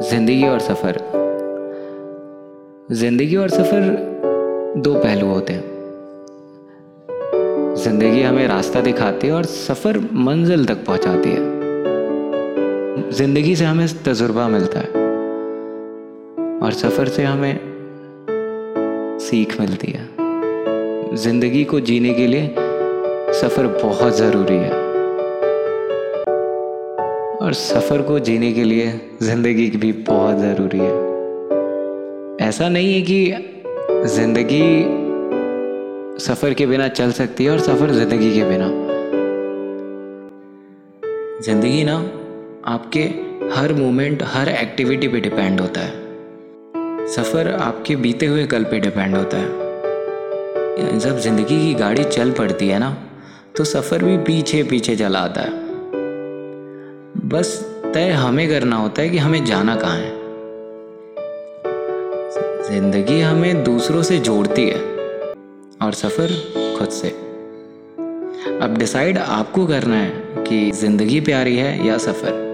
ज़िंदगी और सफ़र। ज़िंदगी और सफ़र दो पहलू होते हैं। ज़िंदगी हमें रास्ता दिखाती है और सफ़र मंजिल तक पहुंचाती है। ज़िंदगी से हमें तजुर्बा मिलता है और सफ़र से हमें सीख मिलती है। ज़िंदगी को जीने के लिए सफ़र बहुत ज़रूरी है। और सफ़र को जीने के लिए ज़िंदगी भी बहुत ज़रूरी है। ऐसा नहीं है कि ज़िंदगी सफ़र के बिना चल सकती है और सफ़र ज़िंदगी के बिना। ज़िंदगी ना, आपके हर मोमेंट, हर एक्टिविटी पे डिपेंड होता है। सफ़र आपके बीते हुए कल पे डिपेंड होता है। जब ज़िंदगी की गाड़ी चल पड़ती है ना तो सफ़र भी पीछे पीछे चला आता है। बस तय हमें करना होता है कि हमें जाना कहाँ है। ज़िंदगी हमें दूसरों से जोड़ती है और सफ़र खुद से। अब डिसाइड आपको करना है कि ज़िंदगी प्यारी है या सफ़र।